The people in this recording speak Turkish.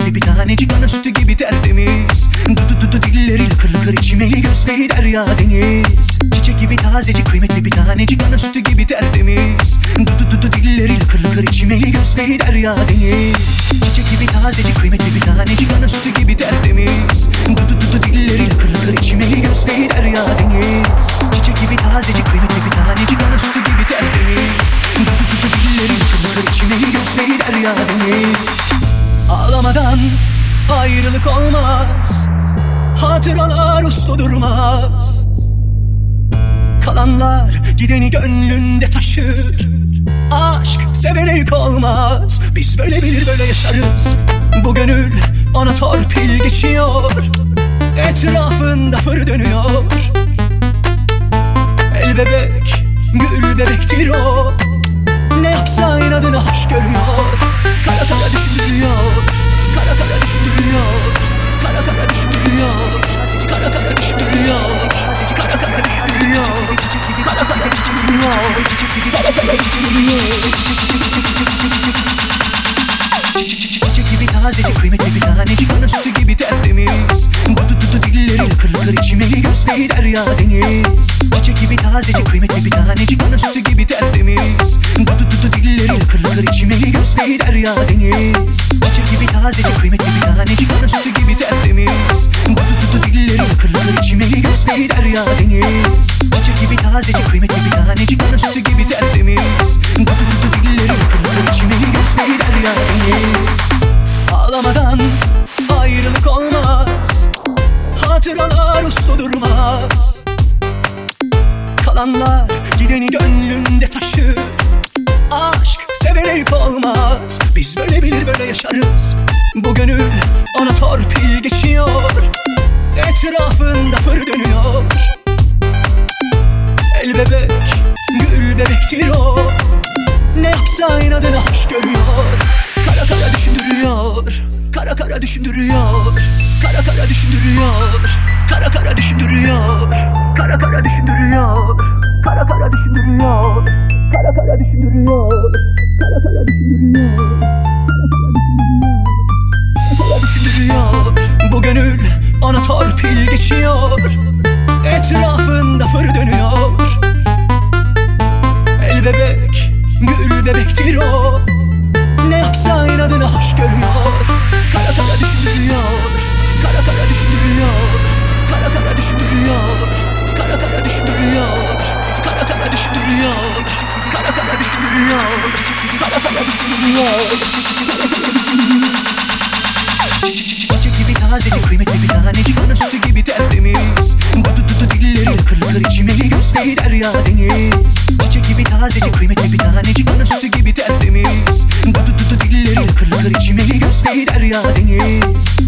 kıymetli bir tanecik Ana sütü gibi tertemiz. Dudu dudu dilleri lıkır lıkır içimeli gözleri derya deniz. Çiçek gibi tazecik kıymetli bir tanecik Ana sütü gibi tertemiz. Dudu dudu dilleri lıkır lıkır içimeli gözleri derya deniz. Çiçek gibi tazecik kıymetli bir tanecik Ana sütü gibi tertemiz. Dudu dudu dilleri lıkır lıkır içimeli gözleri derya deniz. Çiçek gibi tazecik kıymetli bir tanecik Ana sütü gibi tertemiz. Dudu dudu dilleri lıkır lıkır içimeli gözleri derya deniz Ağlamadan ayrılık olmaz. Hatıralar uslu durmaz. Kalanlar gideni gönlünde taşır. Aşk sevene yük olmaz. Biz böyle bilir böyle yaşarız. Bu gönül ona torpil geçiyor. Etrafında fır dönüyor. El bebek, gül bebektir o Ne yapsa inadına hoş görüyor. Kara kara düşündürüyor Kara kara düşündürüyor Kara kara düşündürüyor Kara kara düşündürüyor Kara kara düşündürüyor Kara kara düşündürüyor Kara kara düşündürüyor Çiçek gibi kıymetli bir tanecik Ana sütü gibi tertemiz. Dudu dudu dilleri lıkır lıkır içimeli gözleri derya deniz. Çiçek gibi tazecik kıymetli bir tanecik Ana sütü gibi tertemiz. Dudu dudu dilleri lıkır lıkır içimeli gözleri derya deniz gözleri derya deniz. Çiçek gibi tazecik kıymetli bir tanecik Ana sütü gibi tertemiz. Dudu dudu dilleri lıkır lıkır içimeli gözleri derya deniz. Ağlamadan ayrılık olmaz. Hatıralar uslu durmaz. Kalanlar gideni gönlünde taşır. Aşk sevene yük olmaz. Biz böyle bilir böyle yaşarız. Bu gönül ona torpil geçiyor Etrafında fır dönüyor. El bebek, gül bebektir o Ne yapsa inadına hoş görüyor. Kara kara düşündürüyor. Kara kara düşündürüyor. Kara kara düşündürüyor. Kara kara düşündürüyor. Kara kara düşündürüyor. Kara kara düşündürüyor. Kara kara düşündürüyor düşündürüyor Kara kara düşündürüyor Çiçek gibi tazecik kıymetli bir tanecik Ana sütü gibi tertemiz. Dudu dudu dilleri lıkır lıkır içimeli gözleri derya deniz. Çiçek gibi tazecik kıymetli bir tanecik Ana sütü gibi tertemiz. Dudu dudu dilleri lıkır lıkır içimeli gözleri derya deniz